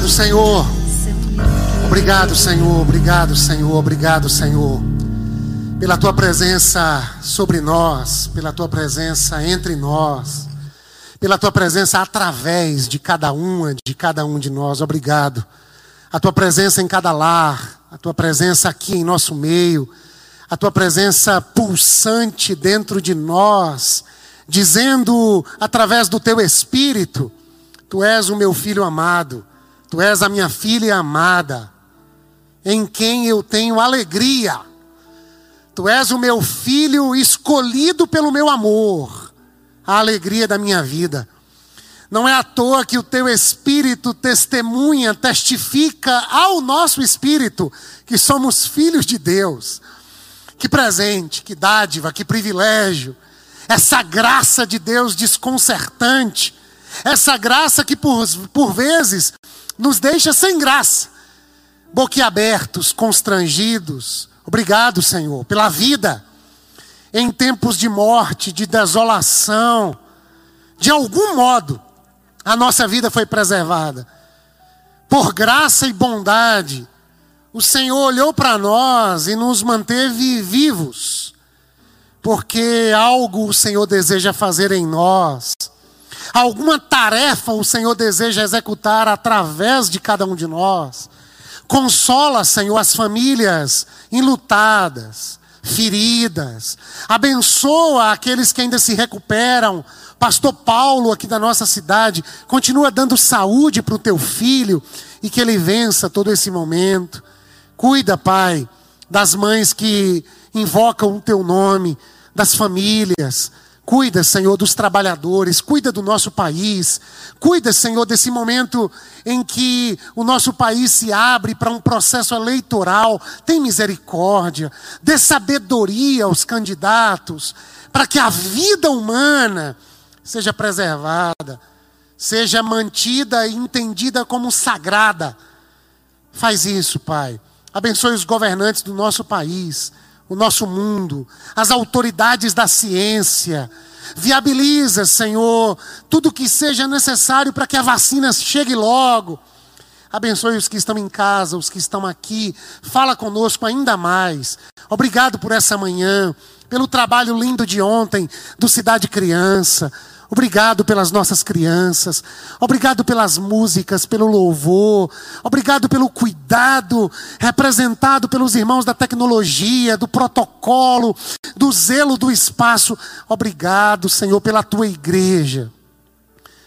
Obrigado, Senhor. Obrigado, Senhor. Obrigado, Senhor. Obrigado, Senhor. Pela tua presença sobre nós, pela tua presença entre nós, pela tua presença através de cada uma, de cada um de nós. Obrigado. A tua presença em cada lar, a tua presença aqui em nosso meio, a tua presença pulsante dentro de nós, dizendo através do teu espírito: Tu és o meu filho amado, tu és a minha filha amada, em quem eu tenho alegria. Tu és o meu filho escolhido pelo meu amor, a alegria da minha vida. Não é à toa que o teu espírito testemunha, testifica ao nosso espírito que somos filhos de Deus. Que presente, que dádiva, que privilégio. Essa graça de Deus desconcertante. Essa graça que por, por vezes nos deixa sem graça. Boquiabertos, constrangidos. Obrigado, Senhor, pela vida. Em tempos de morte, de desolação. De algum modo, a nossa vida foi preservada. Por graça e bondade, o Senhor olhou para nós e nos manteve vivos, porque algo o Senhor deseja fazer em nós, alguma tarefa o Senhor deseja executar através de cada um de nós. Consola, Senhor, as famílias enlutadas, feridas, abençoa aqueles que ainda se recuperam Pastor Paulo, aqui da nossa cidade, continua dando saúde para o teu filho e que ele vença todo esse momento. Cuida, Pai, das mães que invocam o teu nome, das famílias. Cuida, Senhor, dos trabalhadores, cuida do nosso país. Cuida, Senhor, desse momento em que o nosso país se abre para um processo eleitoral. Tem misericórdia, dê sabedoria aos candidatos, para que a vida humana seja preservada, seja mantida e entendida como sagrada. Faz isso, Pai. Abençoe os governantes do nosso país, o nosso mundo, as autoridades da ciência. Viabiliza, Senhor, tudo que seja necessário para que a vacina chegue logo. Abençoe os que estão em casa, os que estão aqui. Fala conosco ainda mais. Obrigado por essa manhã, pelo trabalho lindo de ontem do Cidade Criança. Obrigado pelas nossas crianças. Obrigado pelas músicas, pelo louvor. Obrigado pelo cuidado representado pelos irmãos da tecnologia, do protocolo, do zelo do espaço. Obrigado, Senhor, pela tua igreja,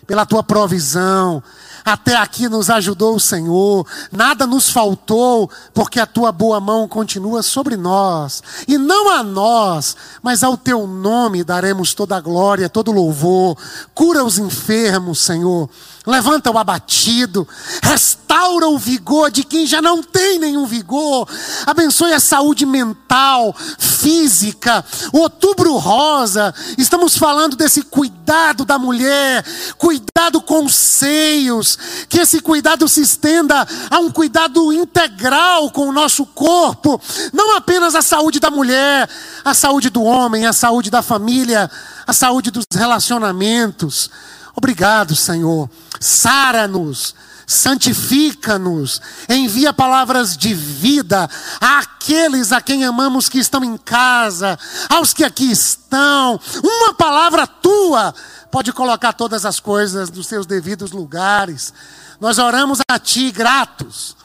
pela tua provisão, até aqui nos ajudou o Senhor, nada nos faltou, porque a tua boa mão continua sobre nós. E não a nós, mas ao teu nome daremos toda a glória, todo o louvor. Cura os enfermos, Senhor levanta o abatido, restaura o vigor de quem já não tem nenhum vigor, abençoe a saúde mental, física. O outubro rosa, estamos falando desse cuidado da mulher, cuidado com os seios, que esse cuidado se estenda a um cuidado integral com o nosso corpo, não apenas a saúde da mulher, a saúde do homem, a saúde da família, a saúde dos relacionamentos. Obrigado, Senhor. Sara-nos, santifica-nos, envia palavras de vida àqueles a quem amamos que estão em casa, aos que aqui estão. Uma palavra tua pode colocar todas as coisas nos seus devidos lugares. Nós oramos a Ti gratos,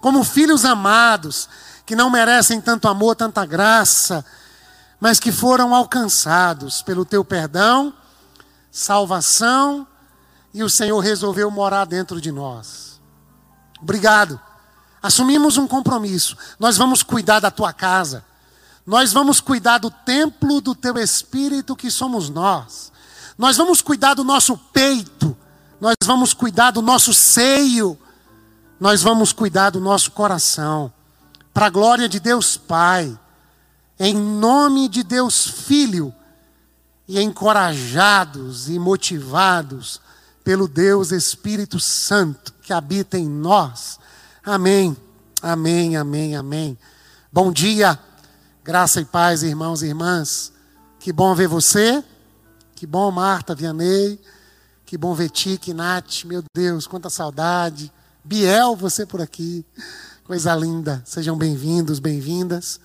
como filhos amados, que não merecem tanto amor, tanta graça, mas que foram alcançados pelo Teu perdão salvação e o Senhor resolveu morar dentro de nós. Obrigado. Assumimos um compromisso. Nós vamos cuidar da tua casa. Nós vamos cuidar do templo do teu espírito que somos nós. Nós vamos cuidar do nosso peito. Nós vamos cuidar do nosso seio. Nós vamos cuidar do nosso coração. Para a glória de Deus Pai. Em nome de Deus Filho e encorajados e motivados pelo Deus Espírito Santo que habita em nós. Amém, amém, amém, amém. Bom dia, graça e paz, irmãos e irmãs. Que bom ver você, que bom Marta Vianney, que bom ver Tique, Nath, meu Deus, quanta saudade. Biel, você por aqui. Coisa linda. Sejam bem-vindos, bem-vindas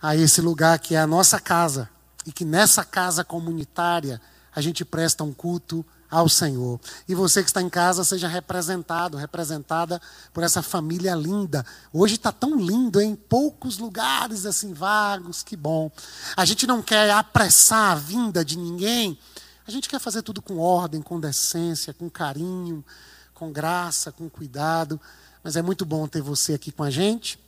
a esse lugar que é a nossa casa. E que nessa casa comunitária a gente presta um culto ao Senhor. E você que está em casa, seja representado, representada por essa família linda. Hoje está tão lindo, em poucos lugares assim vagos, que bom. A gente não quer apressar a vinda de ninguém, a gente quer fazer tudo com ordem, com decência, com carinho, com graça, com cuidado. Mas é muito bom ter você aqui com a gente.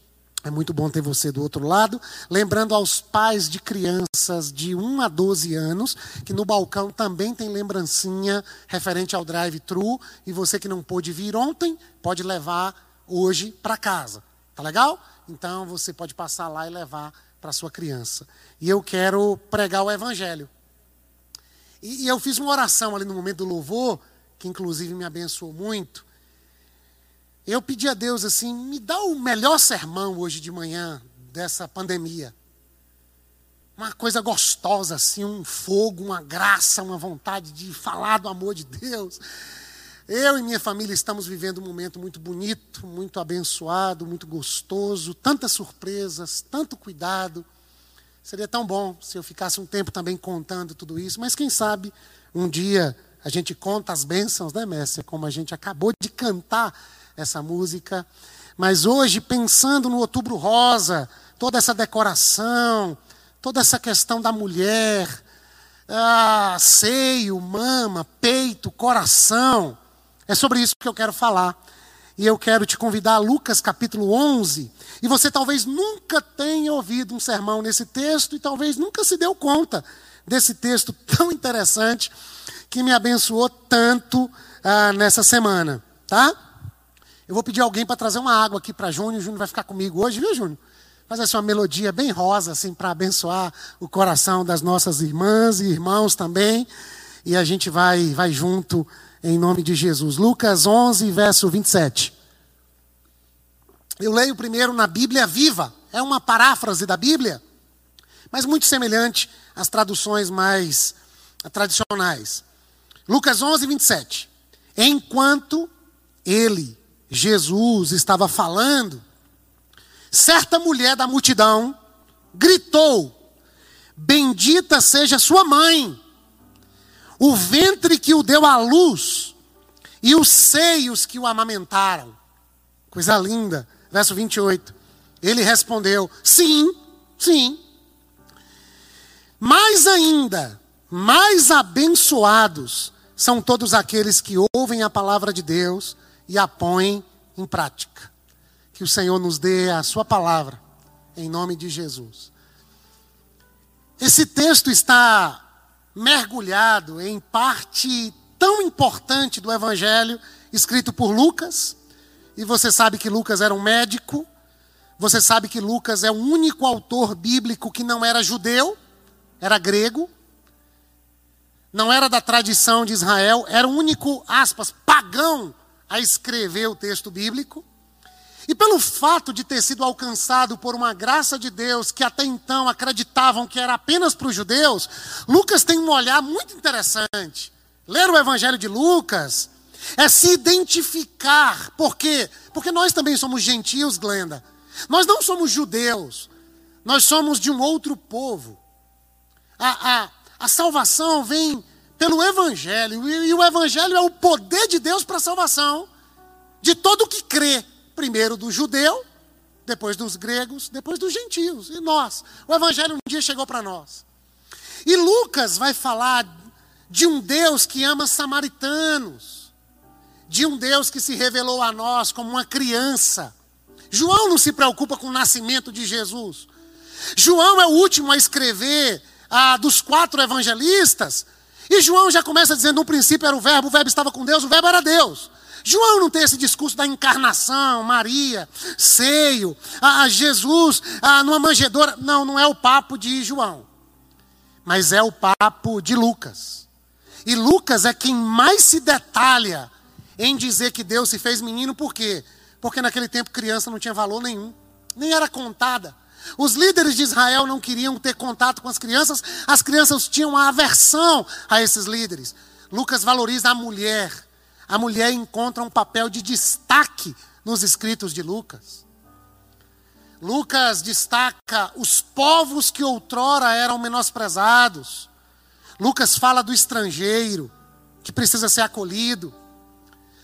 É muito bom ter você do outro lado. Lembrando aos pais de crianças de 1 a 12 anos, que no balcão também tem lembrancinha referente ao drive-thru. E você que não pôde vir ontem, pode levar hoje para casa. Tá legal? Então você pode passar lá e levar para sua criança. E eu quero pregar o evangelho. E, e eu fiz uma oração ali no momento do louvor, que inclusive me abençoou muito. Eu pedi a Deus assim: me dá o melhor sermão hoje de manhã dessa pandemia. Uma coisa gostosa, assim, um fogo, uma graça, uma vontade de falar do amor de Deus. Eu e minha família estamos vivendo um momento muito bonito, muito abençoado, muito gostoso, tantas surpresas, tanto cuidado. Seria tão bom se eu ficasse um tempo também contando tudo isso, mas quem sabe um dia a gente conta as bênçãos, né, Messi? Como a gente acabou de cantar essa música. Mas hoje, pensando no Outubro Rosa, toda essa decoração, toda essa questão da mulher, ah, seio, mama, peito, coração, é sobre isso que eu quero falar. E eu quero te convidar a Lucas capítulo 11. E você talvez nunca tenha ouvido um sermão nesse texto e talvez nunca se deu conta desse texto tão interessante que me abençoou tanto ah, nessa semana, tá? Eu vou pedir alguém para trazer uma água aqui para Júnior. Júnior vai ficar comigo hoje, viu, Júnior? Fazer essa uma melodia bem rosa, assim, para abençoar o coração das nossas irmãs e irmãos também. E a gente vai, vai junto em nome de Jesus. Lucas 11, verso 27. Eu leio primeiro na Bíblia Viva. É uma paráfrase da Bíblia, mas muito semelhante às traduções mais tradicionais. Lucas 11, 27. Enquanto ele, Jesus estava falando, certa mulher da multidão gritou: Bendita seja sua mãe, o ventre que o deu à luz e os seios que o amamentaram. Coisa linda. Verso 28. Ele respondeu: Sim, sim. Mais ainda, mais abençoados são todos aqueles que ouvem a palavra de Deus e a põe em prática. Que o Senhor nos dê a Sua palavra, em nome de Jesus. Esse texto está mergulhado em parte tão importante do Evangelho, escrito por Lucas, e você sabe que Lucas era um médico, você sabe que Lucas é o único autor bíblico que não era judeu, era grego, não era da tradição de Israel, era o único, aspas, pagão a escrever o texto bíblico. E pelo fato de ter sido alcançado por uma graça de Deus que até então acreditavam que era apenas para os judeus, Lucas tem um olhar muito interessante. Ler o Evangelho de Lucas é se identificar. Por quê? Porque nós também somos gentios, Glenda. Nós não somos judeus. Nós somos de um outro povo. A, a, a salvação vem pelo Evangelho. E o Evangelho é o poder de Deus para a salvação de todo que crê. Primeiro do judeu, depois dos gregos, depois dos gentios. E nós. O Evangelho um dia chegou para nós. E Lucas vai falar de um Deus que ama samaritanos. De um Deus que se revelou a nós como uma criança. João não se preocupa com o nascimento de Jesus. João é o último a escrever ah, dos quatro evangelistas, e João já começa dizendo: no princípio era o Verbo, o Verbo estava com Deus, o Verbo era Deus. João não tem esse discurso da encarnação, Maria, seio, a, Jesus a, numa manjedoura. Não, não é o papo de João, mas é o papo de Lucas. E Lucas é quem mais se detalha em dizer que Deus se fez menino, por quê? Porque naquele tempo criança não tinha valor nenhum, nem era contada. Os líderes de Israel não queriam ter contato com as crianças, as crianças tinham uma aversão a esses líderes. Lucas valoriza a mulher, a mulher encontra um papel de destaque nos escritos de Lucas. Lucas destaca os povos que outrora eram menosprezados. Lucas fala do estrangeiro que precisa ser acolhido.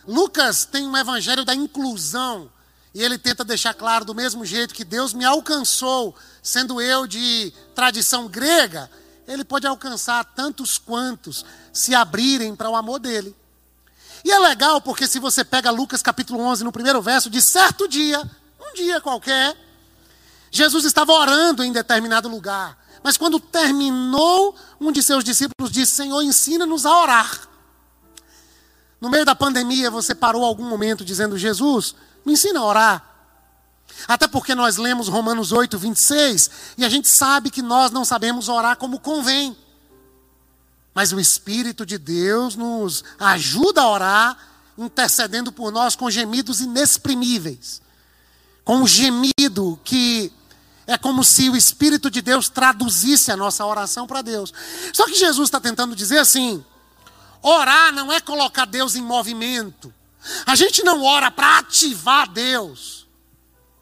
Lucas tem um evangelho da inclusão e ele tenta deixar claro do mesmo jeito que Deus me alcançou, sendo eu de tradição grega, ele pode alcançar tantos quantos se abrirem para o amor dele. E é legal porque se você pega Lucas capítulo 11 no primeiro verso, de certo dia, um dia qualquer, Jesus estava orando em determinado lugar. Mas quando terminou, um de seus discípulos disse: Senhor, ensina-nos a orar. No meio da pandemia, você parou algum momento dizendo: Jesus, me ensina a orar. Até porque nós lemos Romanos 8, 26, e a gente sabe que nós não sabemos orar como convém. Mas o Espírito de Deus nos ajuda a orar, intercedendo por nós com gemidos inexprimíveis. Com um gemido que é como se o Espírito de Deus traduzisse a nossa oração para Deus. Só que Jesus está tentando dizer assim: orar não é colocar Deus em movimento. A gente não ora para ativar Deus.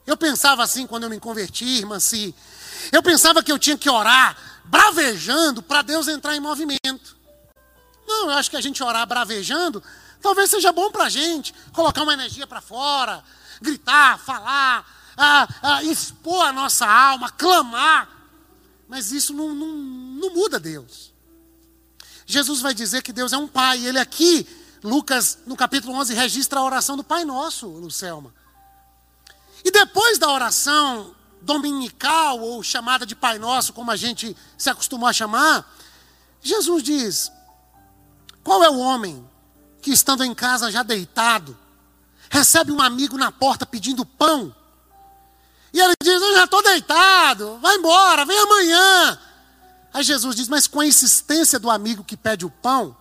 Eu pensava assim quando eu me converti, irmã Si. Eu pensava que eu tinha que orar bravejando para Deus entrar em movimento. Não, eu acho que a gente orar bravejando talvez seja bom para a gente. Colocar uma energia para fora, gritar, falar, expor a nossa alma, clamar. Mas isso não, não, não muda Deus. Jesus vai dizer que Deus é um pai. Ele aqui, Lucas, no capítulo 11, registra a oração do Pai Nosso, Lucelma. E depois da oração dominical, ou chamada de Pai Nosso, como a gente se acostumou a chamar, Jesus diz: Qual é o homem que, estando em casa já deitado, recebe um amigo na porta pedindo pão e ele diz: Eu já estou deitado, vai embora, vem amanhã. Aí Jesus diz: Mas com a insistência do amigo que pede o pão,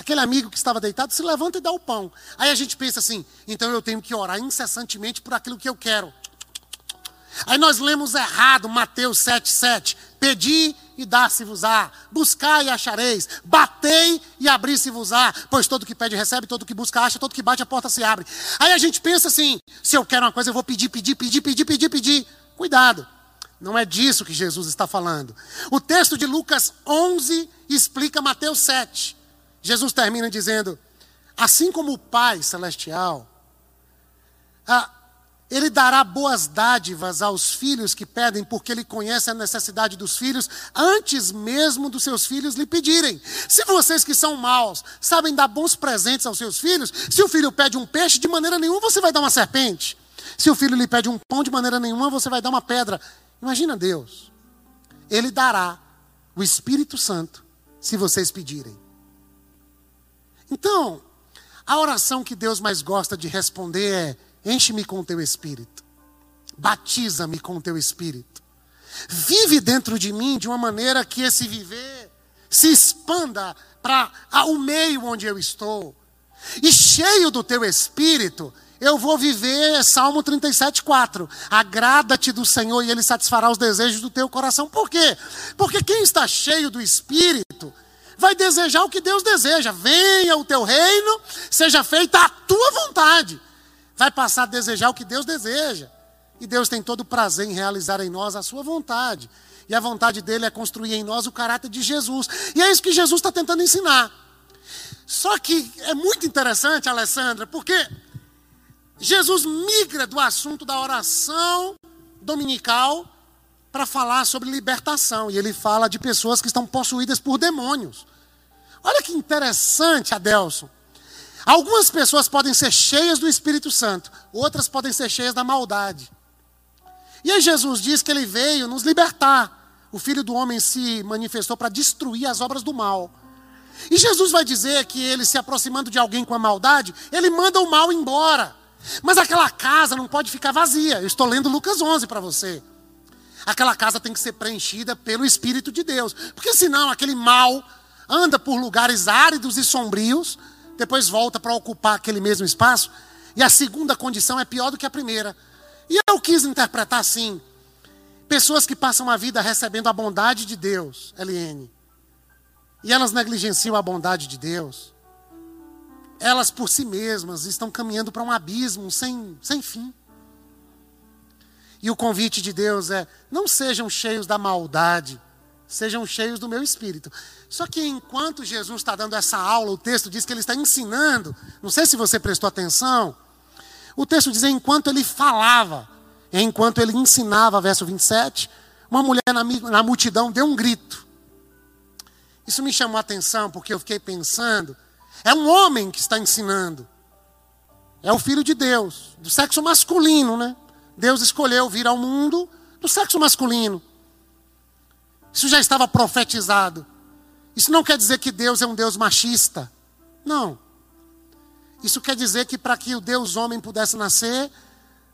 aquele amigo que estava deitado se levanta e dá o pão. Aí a gente pensa assim: então eu tenho que orar incessantemente por aquilo que eu quero. Aí nós lemos errado Mateus 7,7. Pedi e dá-se-vos-á. Buscai e achareis. Batei e abri-se-vos-á. Pois todo que pede recebe, todo que busca acha, todo que bate a porta se abre. Aí a gente pensa assim: se eu quero uma coisa, eu vou pedir, pedir, pedir, pedir, pedir, pedir. Cuidado. Não é disso que Jesus está falando. O texto de Lucas 11 explica Mateus 7. Jesus termina dizendo: Assim como o Pai Celestial, a, ele dará boas dádivas aos filhos que pedem, porque ele conhece a necessidade dos filhos, antes mesmo dos seus filhos lhe pedirem. Se vocês que são maus sabem dar bons presentes aos seus filhos, se o filho pede um peixe, de maneira nenhuma você vai dar uma serpente. Se o filho lhe pede um pão, de maneira nenhuma você vai dar uma pedra. Imagina Deus. Ele dará o Espírito Santo se vocês pedirem. Então, a oração que Deus mais gosta de responder é Enche-me com teu espírito. Batiza-me com teu espírito. Vive dentro de mim de uma maneira que esse viver se expanda para o meio onde eu estou. E cheio do teu espírito, eu vou viver Salmo 37, 4. Agrada-te do Senhor e Ele satisfará os desejos do teu coração. Por quê? Porque quem está cheio do Espírito vai desejar o que Deus deseja. Venha o teu reino, seja feita a tua vontade vai passar a desejar o que Deus deseja. E Deus tem todo o prazer em realizar em nós a sua vontade. E a vontade dele é construir em nós o caráter de Jesus. E é isso que Jesus está tentando ensinar. Só que é muito interessante, Alessandra, porque Jesus migra do assunto da oração dominical para falar sobre libertação. E ele fala de pessoas que estão possuídas por demônios. Olha que interessante, Adelson. Algumas pessoas podem ser cheias do Espírito Santo, outras podem ser cheias da maldade. E aí Jesus diz que ele veio nos libertar. O filho do homem se manifestou para destruir as obras do mal. E Jesus vai dizer que ele se aproximando de alguém com a maldade, ele manda o mal embora. Mas aquela casa não pode ficar vazia. Eu estou lendo Lucas 11 para você. Aquela casa tem que ser preenchida pelo Espírito de Deus. Porque senão aquele mal anda por lugares áridos e sombrios, depois volta para ocupar aquele mesmo espaço, e a segunda condição é pior do que a primeira. E eu quis interpretar assim: pessoas que passam a vida recebendo a bondade de Deus, LN, e elas negligenciam a bondade de Deus. elas por si mesmas estão caminhando para um abismo sem, sem fim. E o convite de Deus é: não sejam cheios da maldade, sejam cheios do meu espírito. Só que enquanto Jesus está dando essa aula, o texto diz que ele está ensinando, não sei se você prestou atenção, o texto diz: enquanto ele falava, enquanto ele ensinava, verso 27, uma mulher na, na multidão deu um grito. Isso me chamou a atenção porque eu fiquei pensando: é um homem que está ensinando, é o filho de Deus, do sexo masculino, né? Deus escolheu vir ao mundo do sexo masculino. Isso já estava profetizado. Isso não quer dizer que Deus é um Deus machista. Não. Isso quer dizer que para que o Deus homem pudesse nascer,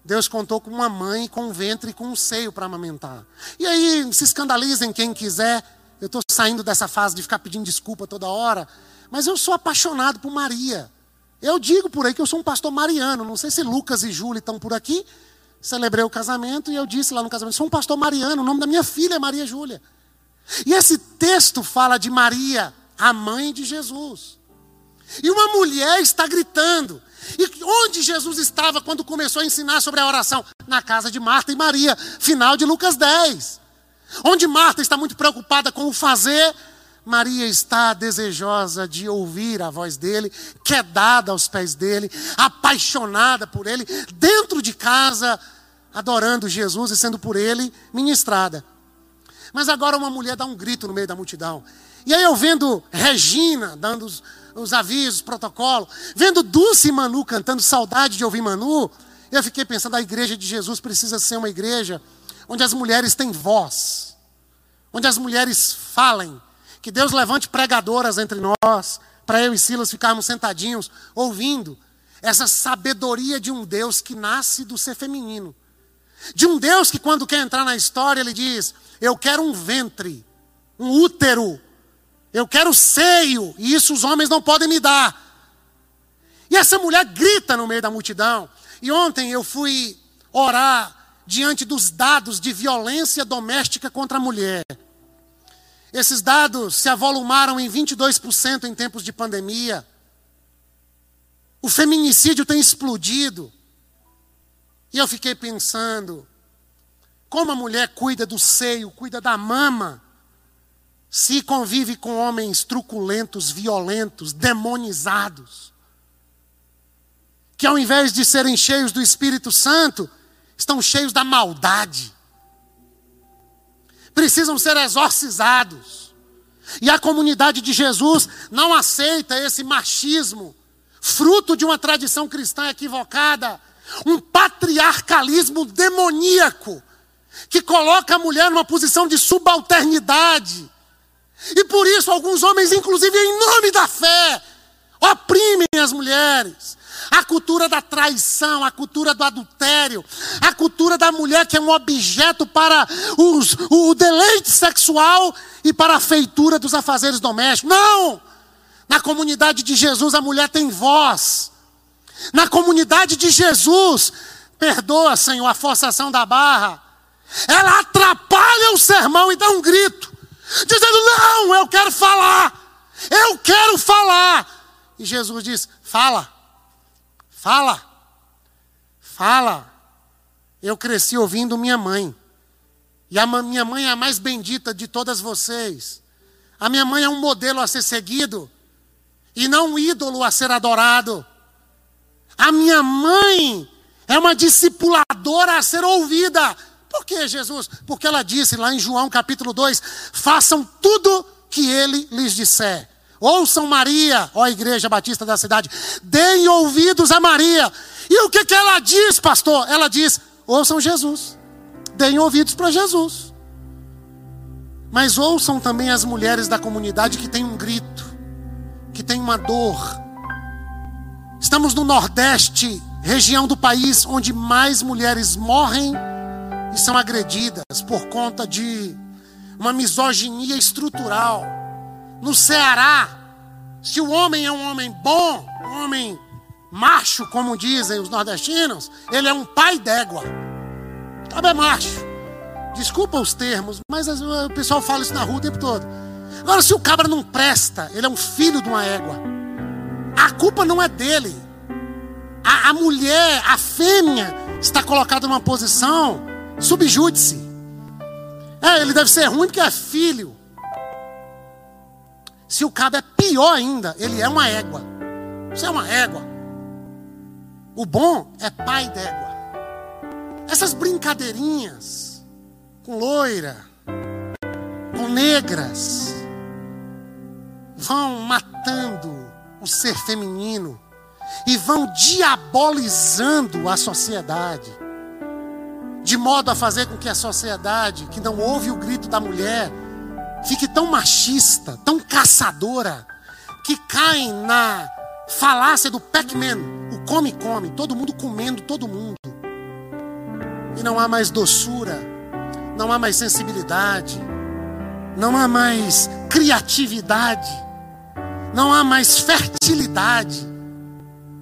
Deus contou com uma mãe, com um ventre e com um seio para amamentar. E aí, se escandalizem quem quiser. Eu estou saindo dessa fase de ficar pedindo desculpa toda hora. Mas eu sou apaixonado por Maria. Eu digo por aí que eu sou um pastor mariano. Não sei se Lucas e Júlia estão por aqui, celebrei o casamento e eu disse lá no casamento: sou um pastor mariano, o nome da minha filha é Maria Júlia. E esse texto fala de Maria, a mãe de Jesus. E uma mulher está gritando. E onde Jesus estava quando começou a ensinar sobre a oração? Na casa de Marta e Maria, final de Lucas 10. Onde Marta está muito preocupada com o fazer, Maria está desejosa de ouvir a voz dele, quedada aos pés dele, apaixonada por ele, dentro de casa, adorando Jesus e sendo por ele ministrada. Mas agora uma mulher dá um grito no meio da multidão. E aí eu vendo Regina dando os, os avisos, protocolo, vendo Dulce e Manu cantando saudade de ouvir Manu, eu fiquei pensando, a igreja de Jesus precisa ser uma igreja onde as mulheres têm voz, onde as mulheres falem, que Deus levante pregadoras entre nós, para eu e Silas ficarmos sentadinhos, ouvindo essa sabedoria de um Deus que nasce do ser feminino. De um Deus que, quando quer entrar na história, ele diz: Eu quero um ventre, um útero, eu quero seio, e isso os homens não podem me dar. E essa mulher grita no meio da multidão. E ontem eu fui orar diante dos dados de violência doméstica contra a mulher. Esses dados se avolumaram em 22% em tempos de pandemia. O feminicídio tem explodido. E eu fiquei pensando, como a mulher cuida do seio, cuida da mama, se convive com homens truculentos, violentos, demonizados, que ao invés de serem cheios do Espírito Santo, estão cheios da maldade, precisam ser exorcizados. E a comunidade de Jesus não aceita esse machismo, fruto de uma tradição cristã equivocada, um patriarcalismo demoníaco que coloca a mulher numa posição de subalternidade. E por isso alguns homens, inclusive em nome da fé, oprimem as mulheres. A cultura da traição, a cultura do adultério, a cultura da mulher que é um objeto para os, o deleite sexual e para a feitura dos afazeres domésticos. Não! Na comunidade de Jesus a mulher tem voz. Na comunidade de Jesus, perdoa, Senhor, a forçação da barra. Ela atrapalha o sermão e dá um grito, dizendo: Não, eu quero falar, eu quero falar. E Jesus diz: Fala, fala, fala. Eu cresci ouvindo minha mãe, e a minha mãe é a mais bendita de todas vocês. A minha mãe é um modelo a ser seguido, e não um ídolo a ser adorado. A minha mãe é uma discipuladora a ser ouvida. Por que, Jesus? Porque ela disse lá em João capítulo 2: façam tudo que ele lhes disser. Ouçam Maria, ó Igreja Batista da cidade, deem ouvidos a Maria. E o que, que ela diz, pastor? Ela diz: ouçam Jesus, deem ouvidos para Jesus. Mas ouçam também as mulheres da comunidade que têm um grito, que têm uma dor, Estamos no Nordeste, região do país onde mais mulheres morrem e são agredidas por conta de uma misoginia estrutural. No Ceará, se o homem é um homem bom, um homem macho, como dizem os nordestinos, ele é um pai d'égua. Sabe, é macho. Desculpa os termos, mas o pessoal fala isso na rua o tempo todo. Agora, se o cabra não presta, ele é um filho de uma égua. A culpa não é dele. A, a mulher, a fêmea, está colocada numa posição subjúdice. É, ele deve ser ruim porque é filho. Se o cabo é pior ainda, ele é uma égua. Você é uma égua. O bom é pai d'égua. Essas brincadeirinhas com loira, com negras, vão matando o ser feminino e vão diabolizando a sociedade, de modo a fazer com que a sociedade, que não ouve o grito da mulher, fique tão machista, tão caçadora, que cai na falácia do Pac-Man, o come-come, todo mundo comendo todo mundo. E não há mais doçura, não há mais sensibilidade, não há mais criatividade, não há mais fertilidade,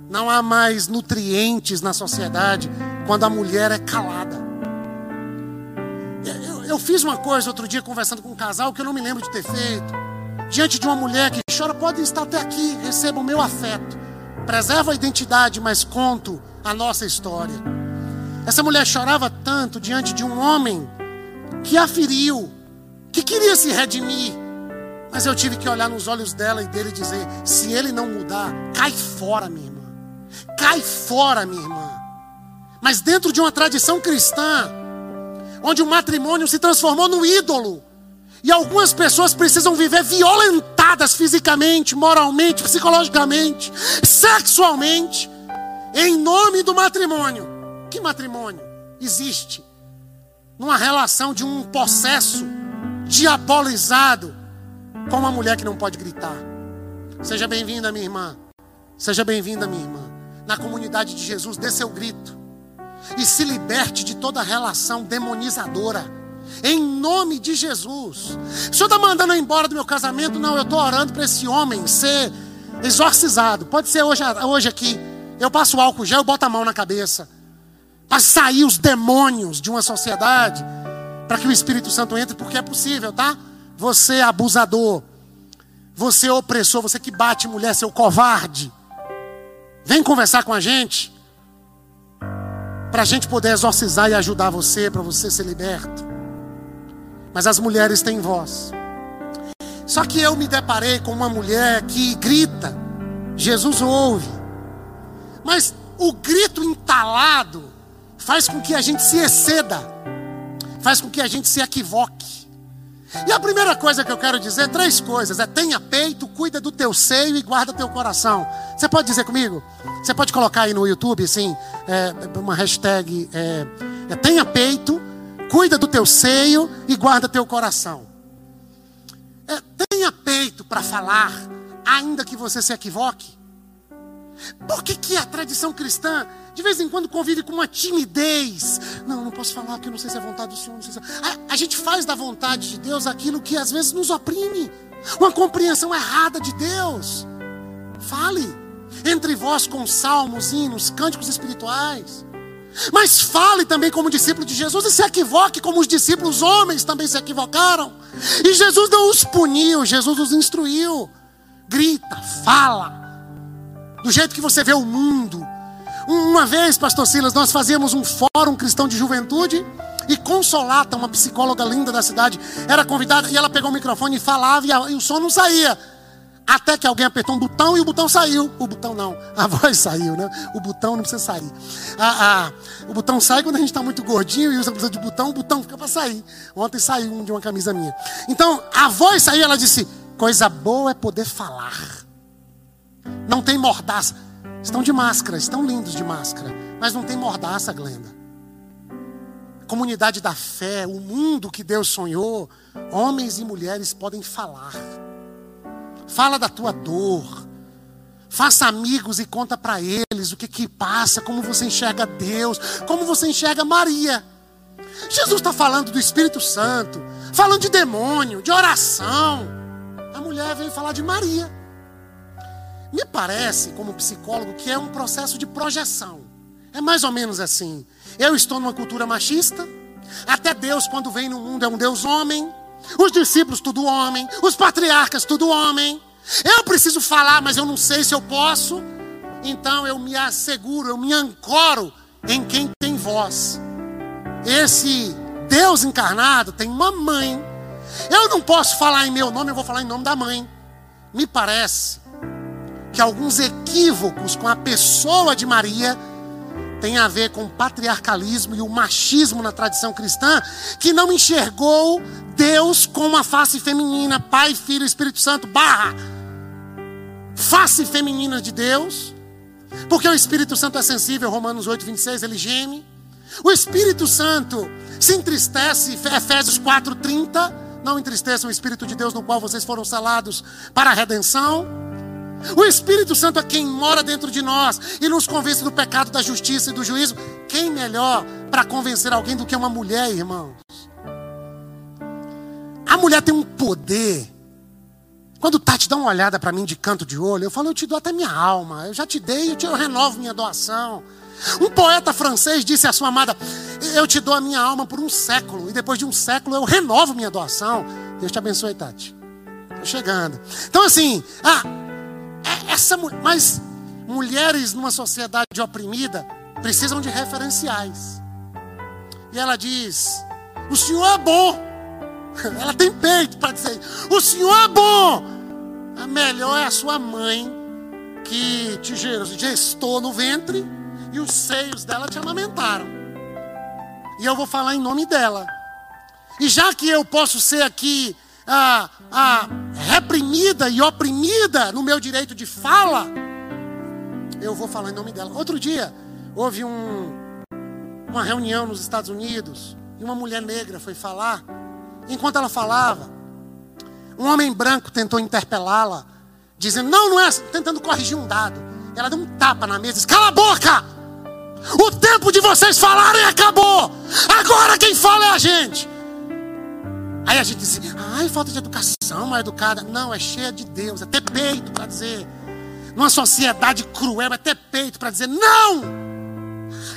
não há mais nutrientes na sociedade quando a mulher é calada. Eu, fiz uma coisa outro dia conversando com um casal que eu não me lembro de ter feito. Diante de uma mulher que chora, pode estar até aqui, receba o meu afeto. Preserva a identidade, mas conto a nossa história. Essa mulher chorava tanto diante de um homem que a feriu, que queria se redimir. Mas eu tive que olhar nos olhos dela e dele e dizer: se ele não mudar, cai fora, minha irmã. Cai fora, minha irmã. Mas dentro de uma tradição cristã, onde o matrimônio se transformou no ídolo, e algumas pessoas precisam viver violentadas fisicamente, moralmente, psicologicamente, sexualmente, em nome do matrimônio. Que matrimônio existe numa relação de um processo diabolizado com uma mulher que não pode gritar? Seja bem-vinda, minha irmã. Seja bem-vinda, minha irmã. Na comunidade de Jesus, dê seu grito. E se liberte de toda relação demonizadora. Em nome de Jesus. O senhor está mandando eu embora do meu casamento? Não, eu estou orando para esse homem ser exorcizado. Pode ser hoje, hoje aqui. Eu passo álcool gel, eu boto a mão na cabeça para sair os demônios de uma sociedade, para que o Espírito Santo entre, porque é possível, tá? Você abusador, você opressor, você que bate mulher, seu covarde, vem conversar com a gente, para a gente poder exorcizar e ajudar você, para você ser liberto. Mas as mulheres têm voz. Só que eu me deparei com uma mulher que grita, Jesus ouve, mas o grito entalado faz com que a gente se exceda, faz com que a gente se equivoque. E a primeira coisa que eu quero dizer, três coisas: é tenha peito, cuida do teu seio e guarda teu coração. Você pode dizer comigo? Você pode colocar aí no YouTube, assim, é, uma hashtag: é, é, tenha peito, cuida do teu seio e guarda teu coração. É, tenha peito para falar, ainda que você se equivoque. Por que, que a tradição cristã de vez em quando convive com uma timidez. Não, não posso falar que não sei se é vontade do Senhor. Se é... a, a gente faz da vontade de Deus aquilo que às vezes nos oprime. Uma compreensão errada de Deus. Fale entre vós com salmos, hinos, cânticos espirituais. Mas fale também como discípulo de Jesus e se equivoque como os discípulos homens também se equivocaram. E Jesus não os puniu, Jesus os instruiu. Grita, fala. Do jeito que você vê o mundo, uma vez, pastor Silas, nós fazíamos um fórum cristão de juventude e Consolata, uma psicóloga linda da cidade, era convidada e ela pegou o microfone e falava e, a, e o som não saía. Até que alguém apertou um botão e o botão saiu. O botão não, a voz saiu, né? O botão não precisa sair. O botão sai quando a gente está muito gordinho e usa precisa de botão, o botão fica para sair. Ontem saiu um de uma camisa minha. Então, a voz saiu, ela disse: Coisa boa é poder falar. Não tem mordaça. Estão de máscara, estão lindos de máscara, mas não tem mordaça, Glenda. Comunidade da fé, o mundo que Deus sonhou, homens e mulheres podem falar. Fala da tua dor. Faça amigos e conta para eles o que que passa, como você enxerga Deus, como você enxerga Maria. Jesus está falando do Espírito Santo, falando de demônio, de oração. A mulher veio falar de Maria. Me parece, como psicólogo, que é um processo de projeção. É mais ou menos assim. Eu estou numa cultura machista. Até Deus, quando vem no mundo, é um Deus homem. Os discípulos, tudo homem. Os patriarcas, tudo homem. Eu preciso falar, mas eu não sei se eu posso. Então eu me asseguro, eu me ancoro em quem tem voz. Esse Deus encarnado tem uma mãe. Eu não posso falar em meu nome, eu vou falar em nome da mãe. Me parece que alguns equívocos com a pessoa de Maria têm a ver com o patriarcalismo e o machismo na tradição cristã, que não enxergou Deus com uma face feminina, Pai, Filho, Espírito Santo, barra. Face feminina de Deus, porque o Espírito Santo é sensível, Romanos 8, 26, ele geme. O Espírito Santo se entristece, Efésios 4, 30. Não entristeçam o Espírito de Deus no qual vocês foram selados para a redenção. O Espírito Santo é quem mora dentro de nós e nos convence do pecado, da justiça e do juízo. Quem melhor para convencer alguém do que uma mulher, irmãos? A mulher tem um poder. Quando Tati dá uma olhada para mim de canto de olho, eu falo, eu te dou até minha alma. Eu já te dei, eu, te, eu renovo minha doação. Um poeta francês disse à sua amada: Eu te dou a minha alma por um século, e depois de um século eu renovo minha doação. Deus te abençoe, Tati. Estou chegando. Então, assim, ah, essa, mas mulheres numa sociedade oprimida precisam de referenciais. E ela diz: O Senhor é bom. Ela tem peito para dizer: O Senhor é bom. A melhor é a sua mãe que te gestou no ventre e os seios dela te amamentaram. E eu vou falar em nome dela. E já que eu posso ser aqui a, a reprimida e oprimida no meu direito de fala, eu vou falar em nome dela. Outro dia, houve um, uma reunião nos Estados Unidos e uma mulher negra foi falar. Enquanto ela falava, um homem branco tentou interpelá-la, dizendo: Não, não é assim, tentando corrigir um dado. Ela deu um tapa na mesa e disse: Cala a boca! O tempo de vocês falarem acabou. Agora quem fala é a gente. Aí a gente disse: Ai, falta de educação, mal educada. Não, é cheia de Deus, é ter peito para dizer. Numa sociedade cruel, é ter peito para dizer: Não!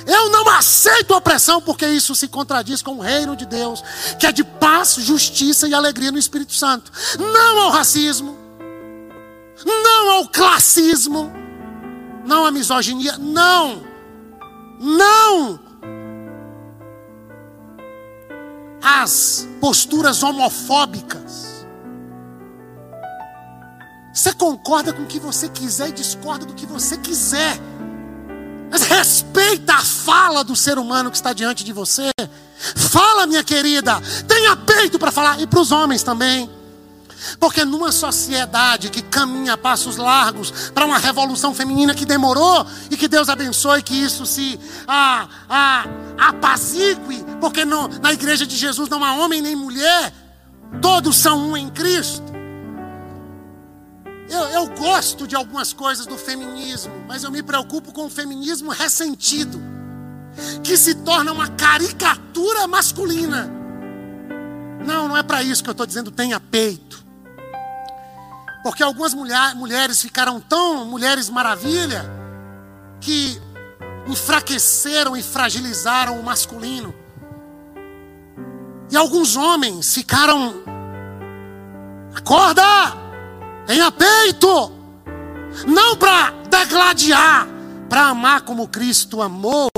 Eu não aceito opressão, porque isso se contradiz com o reino de Deus, que é de paz, justiça e alegria no Espírito Santo. Não ao racismo, não ao classismo, não à misoginia, não, não às posturas homofóbicas. Você concorda com o que você quiser e discorda do que você quiser. Mas respeita a fala do ser humano que está diante de você. Fala, minha querida. Tenha peito para falar. E para os homens também. Porque numa sociedade que caminha a passos largos para uma revolução feminina que demorou, e que Deus abençoe que isso se ah, ah, apazigue, porque no, na igreja de Jesus não há homem nem mulher, todos são um em Cristo. Eu, eu gosto de algumas coisas do feminismo, mas eu me preocupo com o feminismo ressentido, que se torna uma caricatura masculina. Não, não é para isso que eu estou dizendo tenha peito. Porque algumas mulher, mulheres ficaram tão mulheres maravilha que enfraqueceram e fragilizaram o masculino. E alguns homens ficaram. Acorda! Tenha peito. Não para degladiar, para amar como Cristo amou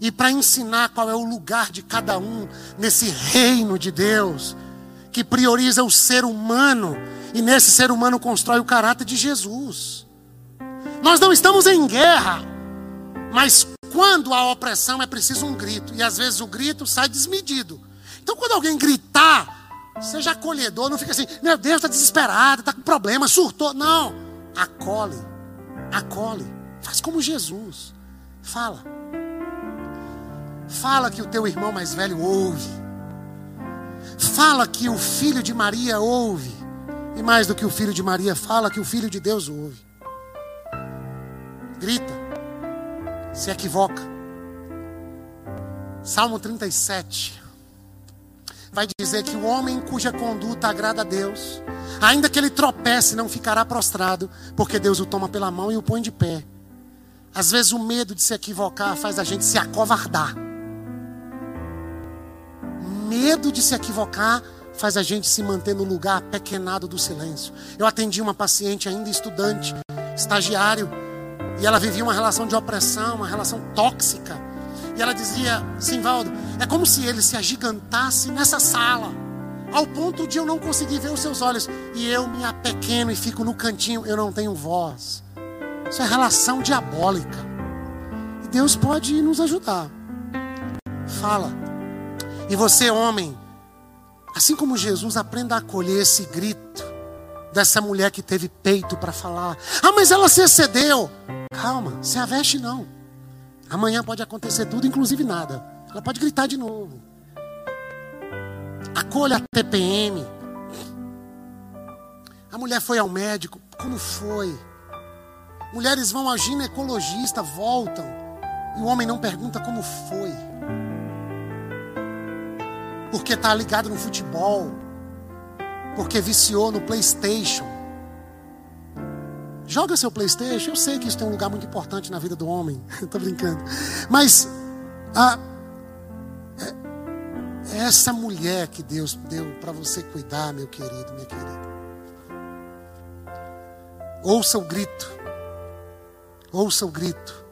e para ensinar qual é o lugar de cada um nesse reino de Deus que prioriza o ser humano e nesse ser humano constrói o caráter de Jesus. Nós não estamos em guerra, mas quando há opressão é preciso um grito e às vezes o grito sai desmedido. Então quando alguém gritar Seja acolhedor, não fica assim, meu Deus, está desesperado, está com problema, surtou. Não. Acolhe. Acolhe. Faz como Jesus. Fala. Fala que o teu irmão mais velho ouve. Fala que o filho de Maria ouve. E mais do que o filho de Maria, fala que o filho de Deus ouve. Grita. Se equivoca. Salmo 37 vai dizer que o homem cuja conduta agrada a Deus, ainda que ele tropece, não ficará prostrado, porque Deus o toma pela mão e o põe de pé. Às vezes o medo de se equivocar faz a gente se acovardar. Medo de se equivocar faz a gente se manter no lugar pequenado do silêncio. Eu atendi uma paciente ainda estudante, estagiário, e ela vivia uma relação de opressão, uma relação tóxica. E ela dizia: Simvaldo, é como se ele se agigantasse nessa sala, ao ponto de eu não conseguir ver os seus olhos, e eu me apequeno e fico no cantinho, eu não tenho voz. Isso é relação diabólica. E Deus pode nos ajudar. Fala. E você, homem, assim como Jesus, aprenda a acolher esse grito dessa mulher que teve peito para falar. Ah, mas ela se excedeu. Calma, se aveste não. Amanhã pode acontecer tudo, inclusive nada. Ela pode gritar de novo. Acolha a TPM. A mulher foi ao médico. Como foi? Mulheres vão ao ginecologista, voltam. E o homem não pergunta como foi. Porque está ligado no futebol. Porque viciou no PlayStation. Joga seu PlayStation. Eu sei que isso tem um lugar muito importante na vida do homem. Estou brincando. Mas a, é, é essa mulher que Deus deu para você cuidar, meu querido, minha querida. Ouça o grito. Ouça o grito.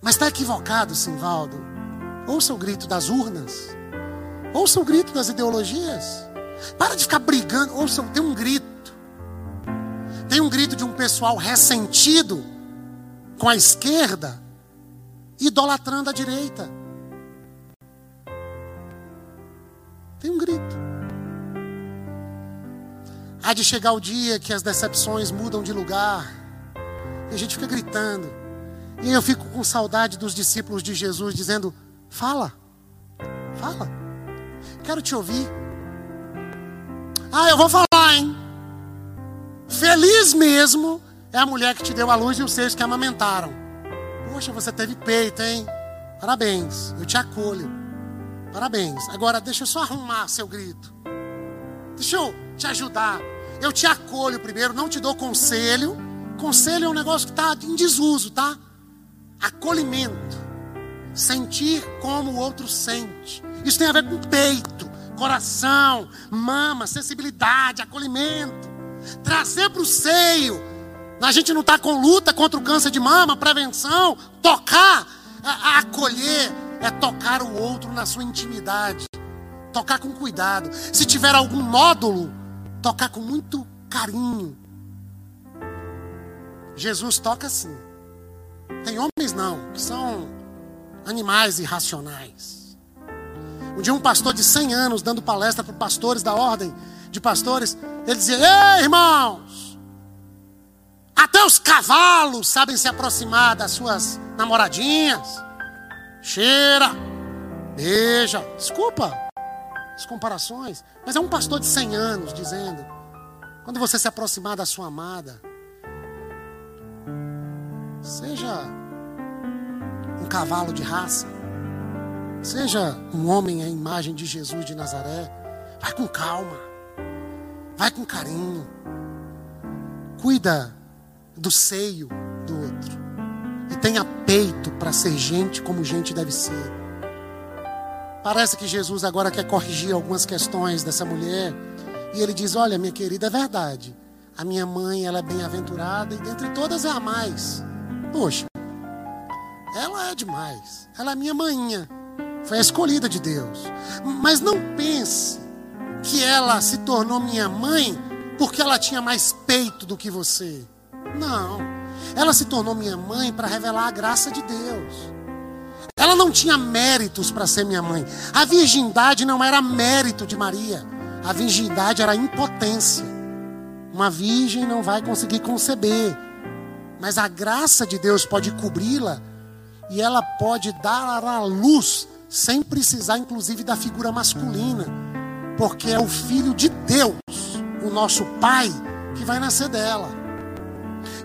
Mas está equivocado, Simvaldo. Ouça o grito das urnas. Ouça o grito das ideologias. Para de ficar brigando. Ouça, tem um grito. Um grito de um pessoal ressentido com a esquerda, idolatrando a direita. Tem um grito. Há de chegar o dia que as decepções mudam de lugar. E a gente fica gritando. E eu fico com saudade dos discípulos de Jesus dizendo: Fala, fala, quero te ouvir. Ah, eu vou falar? Feliz mesmo é a mulher que te deu a luz e os seus que amamentaram. Poxa, você teve peito, hein? Parabéns, eu te acolho. Parabéns. Agora deixa eu só arrumar seu grito. Deixa eu te ajudar. Eu te acolho primeiro, não te dou conselho. Conselho é um negócio que está em desuso, tá? Acolhimento. Sentir como o outro sente. Isso tem a ver com peito, coração, mama, sensibilidade, acolhimento trazer para o seio. A gente não está com luta contra o câncer de mama, prevenção, tocar, a, a acolher, é tocar o outro na sua intimidade, tocar com cuidado. Se tiver algum nódulo, tocar com muito carinho. Jesus toca assim. Tem homens não, que são animais irracionais. Um dia um pastor de 100 anos dando palestra para pastores da ordem de pastores, ele dizia: Ei, irmãos, até os cavalos sabem se aproximar das suas namoradinhas. Cheira, beija. Desculpa as comparações, mas é um pastor de 100 anos dizendo: quando você se aproximar da sua amada, seja um cavalo de raça, seja um homem à imagem de Jesus de Nazaré, vai com calma. Vai com carinho. Cuida do seio do outro. E tenha peito para ser gente como gente deve ser. Parece que Jesus agora quer corrigir algumas questões dessa mulher. E ele diz: Olha, minha querida, é verdade. A minha mãe, ela é bem-aventurada e dentre todas é a mais. Poxa, ela é demais. Ela é minha manhinha. Foi a escolhida de Deus. Mas não pense que ela se tornou minha mãe porque ela tinha mais peito do que você. Não. Ela se tornou minha mãe para revelar a graça de Deus. Ela não tinha méritos para ser minha mãe. A virgindade não era mérito de Maria. A virgindade era impotência. Uma virgem não vai conseguir conceber. Mas a graça de Deus pode cobri-la e ela pode dar à luz sem precisar, inclusive, da figura masculina porque é o Filho de Deus, o nosso Pai, que vai nascer dela.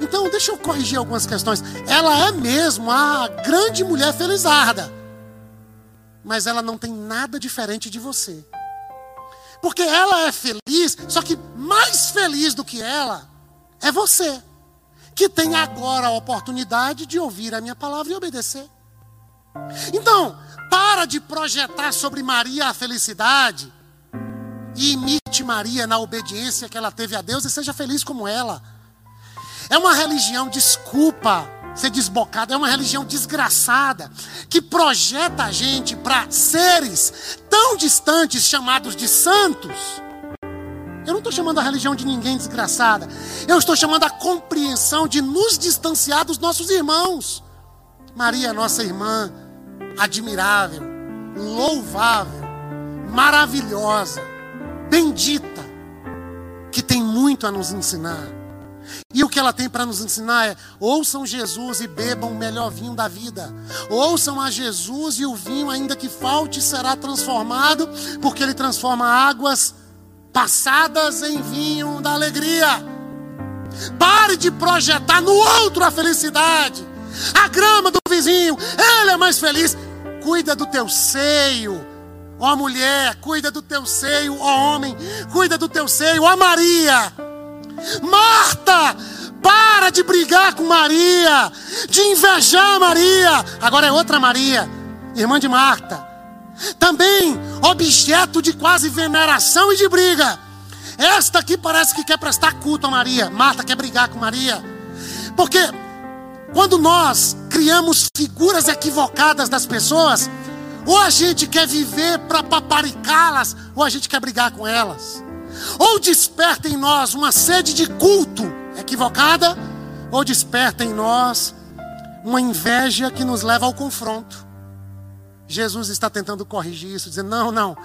Então, deixa eu corrigir algumas questões. Ela é mesmo a grande mulher felizarda, mas ela não tem nada diferente de você. Porque ela é feliz, só que mais feliz do que ela é você, que tem agora a oportunidade de ouvir a minha palavra e obedecer. Então, para de projetar sobre Maria a felicidade e imite Maria na obediência que ela teve a Deus e seja feliz como ela. É uma religião, desculpa ser desbocada, é uma religião desgraçada que projeta a gente para seres tão distantes chamados de santos. Eu não estou chamando a religião de ninguém desgraçada. Eu estou chamando a compreensão de nos distanciar dos nossos irmãos. Maria, nossa irmã, admirável, louvável, maravilhosa, bendita, que tem muito a nos ensinar. E o que ela tem para nos ensinar é: ouçam Jesus e bebam o melhor vinho da vida. Ouçam a Jesus e o vinho, ainda que falte, será transformado, porque ele transforma águas passadas em vinho da alegria. Pare de projetar no outro a felicidade. A grama do vizinho, ele é mais feliz. Cuida do teu seio. Ó mulher, cuida do teu seio, ó homem, cuida do teu seio, ó Maria. Marta, para de brigar com Maria, de invejar Maria. Agora é outra Maria, irmã de Marta. Também objeto de quase veneração e de briga. Esta aqui parece que quer prestar culto a Maria. Marta quer brigar com Maria. Porque quando nós criamos figuras equivocadas das pessoas, ou a gente quer viver para paparicá-las, ou a gente quer brigar com elas. Ou desperta em nós uma sede de culto equivocada, ou desperta em nós uma inveja que nos leva ao confronto. Jesus está tentando corrigir isso, dizendo: não, não,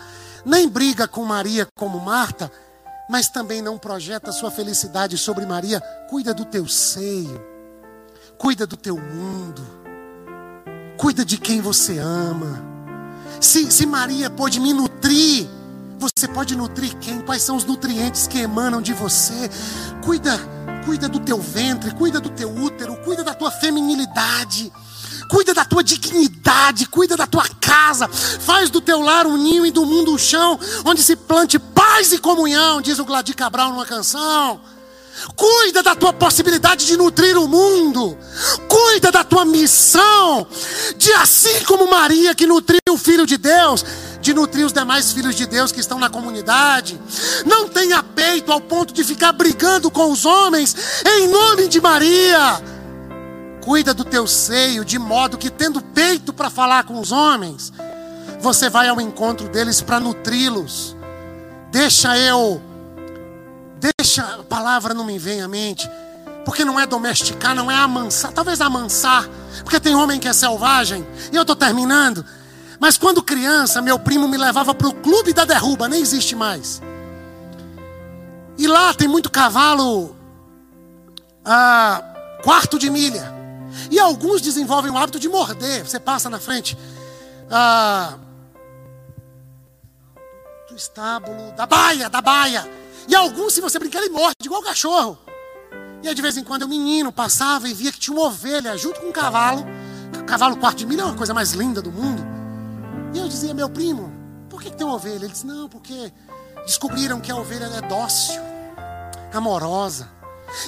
nem briga com Maria como Marta, mas também não projeta sua felicidade sobre Maria. Cuida do teu seio, cuida do teu mundo, cuida de quem você ama. Se, se Maria pôde me nutrir, você pode nutrir quem? Quais são os nutrientes que emanam de você? Cuida, cuida do teu ventre, cuida do teu útero, cuida da tua feminilidade. Cuida da tua dignidade, cuida da tua casa, faz do teu lar um ninho e do mundo um chão, onde se plante paz e comunhão, diz o Gladir Cabral numa canção. Cuida da tua possibilidade de nutrir o mundo. Cuida da tua missão. De assim como Maria que nutriu o filho de Deus, de nutrir os demais filhos de Deus que estão na comunidade. Não tenha peito ao ponto de ficar brigando com os homens em nome de Maria. Cuida do teu seio, de modo que, tendo peito para falar com os homens, você vai ao encontro deles para nutri-los. Deixa eu, deixa, a palavra não me vem à mente, porque não é domesticar, não é amansar, talvez amansar, porque tem homem que é selvagem, e eu estou terminando. Mas quando criança, meu primo me levava para o clube da derruba, nem existe mais. E lá tem muito cavalo, ah, quarto de milha. E alguns desenvolvem o hábito de morder. Você passa na frente ah, do estábulo, da baia, da baia. E alguns, se você brincar, ele morde, igual o cachorro. E aí, de vez em quando, o menino passava e via que tinha uma ovelha junto com um cavalo. Cavalo quarto de milha é uma coisa mais linda do mundo. E eu dizia, meu primo, por que, que tem uma ovelha? Ele disse, não, porque descobriram que a ovelha é dócil, amorosa.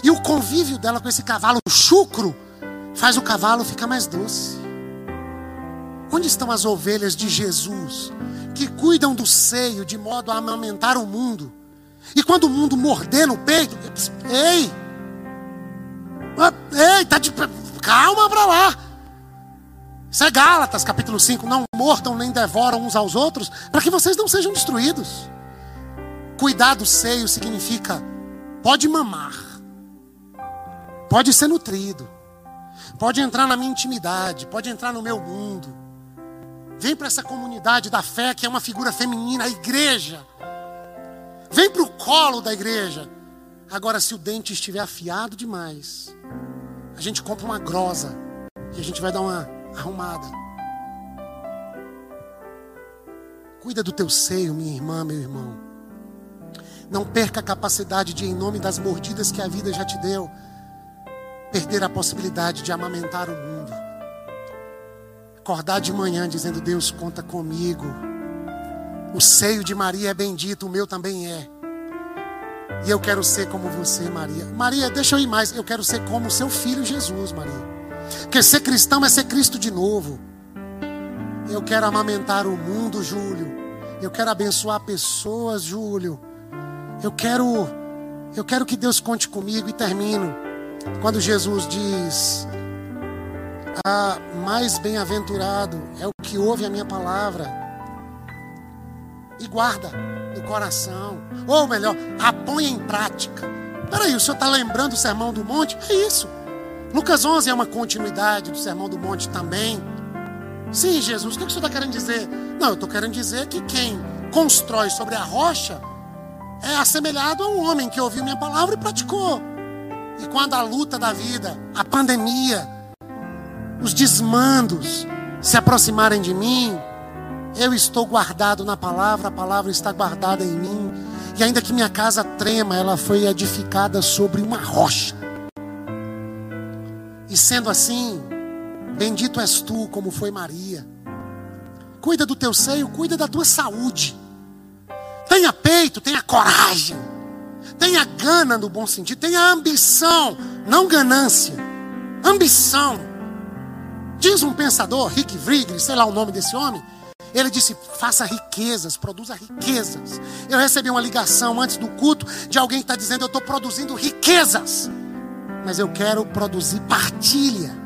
E o convívio dela com esse cavalo chucro faz o cavalo ficar mais doce. Onde estão as ovelhas de Jesus que cuidam do seio de modo a amamentar o mundo? E quando o mundo morder no peito, ei, ah, ei, tá de calma para lá. Isso é Gálatas, capítulo 5. Não mortam nem devoram uns aos outros, para que vocês não sejam destruídos. Cuidar do seio significa pode mamar, pode ser nutrido, pode entrar na minha intimidade, pode entrar no meu mundo. Vem para essa comunidade da fé que é uma figura feminina, a igreja. Vem para o colo da igreja. Agora, se o dente estiver afiado demais, a gente compra uma grosa e a gente vai dar uma arrumada. Cuida do teu seio, minha irmã, meu irmão. Não perca a capacidade de, em nome das mordidas que a vida já te deu, perder a possibilidade de amamentar o mundo. Acordar de manhã dizendo: Deus conta comigo. O seio de Maria é bendito, o meu também é. E eu quero ser como você, Maria. Maria, deixa eu ir mais. Eu quero ser como seu filho Jesus, Maria. Porque ser cristão é ser Cristo de novo. Eu quero amamentar o mundo, Júlio. Eu quero abençoar pessoas, Júlio. Eu quero eu quero que Deus conte comigo e termino quando Jesus diz: "A mais bem-aventurado é o que ouve a minha palavra e guarda no coração, ou melhor, a põe em prática." Peraí, o senhor está lembrando o sermão do monte? É isso. Lucas 11 é uma continuidade do sermão do monte também. Sim, Jesus, o que o senhor está querendo dizer? Não, eu estou querendo dizer que quem constrói sobre a rocha é assemelhado a um homem que ouviu minha palavra e praticou. E quando a luta da vida, a pandemia, os desmandos se aproximarem de mim, eu estou guardado na palavra, a palavra está guardada em mim. E ainda que minha casa trema, ela foi edificada sobre uma rocha. E sendo assim, bendito és tu, como foi Maria. Cuida do teu seio, cuida da tua saúde. Tenha peito, tenha coragem. Tenha gana no bom sentido, tenha ambição, não ganância. Ambição. Diz um pensador, Rick Vrigli, sei lá o nome desse homem, ele disse: faça riquezas, produza riquezas. Eu recebi uma ligação antes do culto de alguém que está dizendo: eu estou produzindo riquezas, mas eu quero produzir partilha.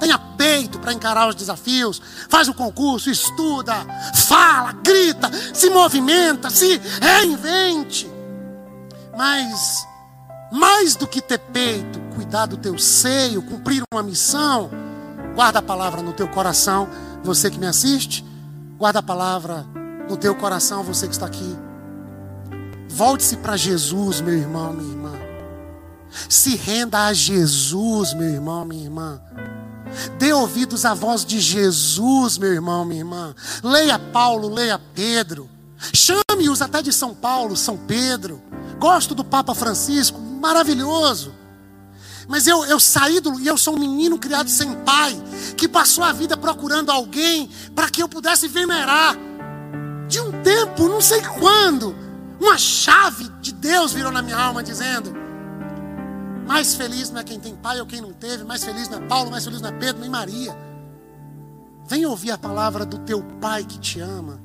Tenha peito para encarar os desafios. Faz o concurso, estuda, fala, grita, se movimenta, se reinvente. Mas, mais do que ter peito, cuidar do teu seio, cumprir uma missão, guarda a palavra no teu coração, você que me assiste, guarda a palavra no teu coração, você que está aqui. Volte-se para Jesus, meu irmão, minha irmã. Se renda a Jesus, meu irmão, minha irmã. Dê ouvidos à voz de Jesus, meu irmão, minha irmã. Leia Paulo, leia Pedro. Chame-os até de São Paulo, São Pedro. Gosto do Papa Francisco, maravilhoso. Mas eu, eu saí do. E eu sou um menino criado sem pai, que passou a vida procurando alguém para que eu pudesse venerar. De um tempo, não sei quando, uma chave de Deus virou na minha alma, dizendo: mais feliz não é quem tem pai ou quem não teve. Mais feliz não é Paulo, mais feliz não é Pedro, nem Maria. Vem ouvir a palavra do teu pai que te ama.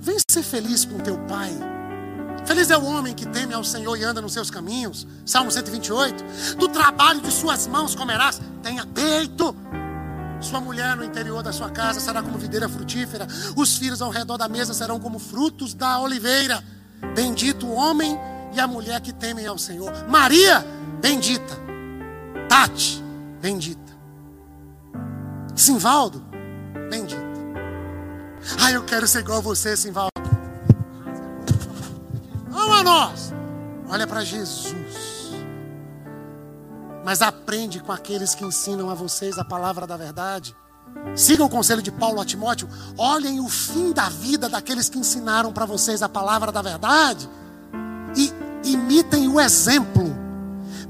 Vem ser feliz com teu pai. Feliz é o homem que teme ao Senhor e anda nos seus caminhos. Salmo 128. Do trabalho de suas mãos comerás. Tenha peito. Sua mulher no interior da sua casa será como videira frutífera. Os filhos ao redor da mesa serão como frutos da oliveira. Bendito o homem e a mulher que temem ao Senhor. Maria bendita. Tati, bendita. Simvaldo, bendita. Ah, eu quero ser igual a você, Simvaldo. Nós. Olha para Jesus. Mas aprende com aqueles que ensinam a vocês a palavra da verdade. Sigam o conselho de Paulo a Timóteo. Olhem o fim da vida daqueles que ensinaram para vocês a palavra da verdade. E imitem o exemplo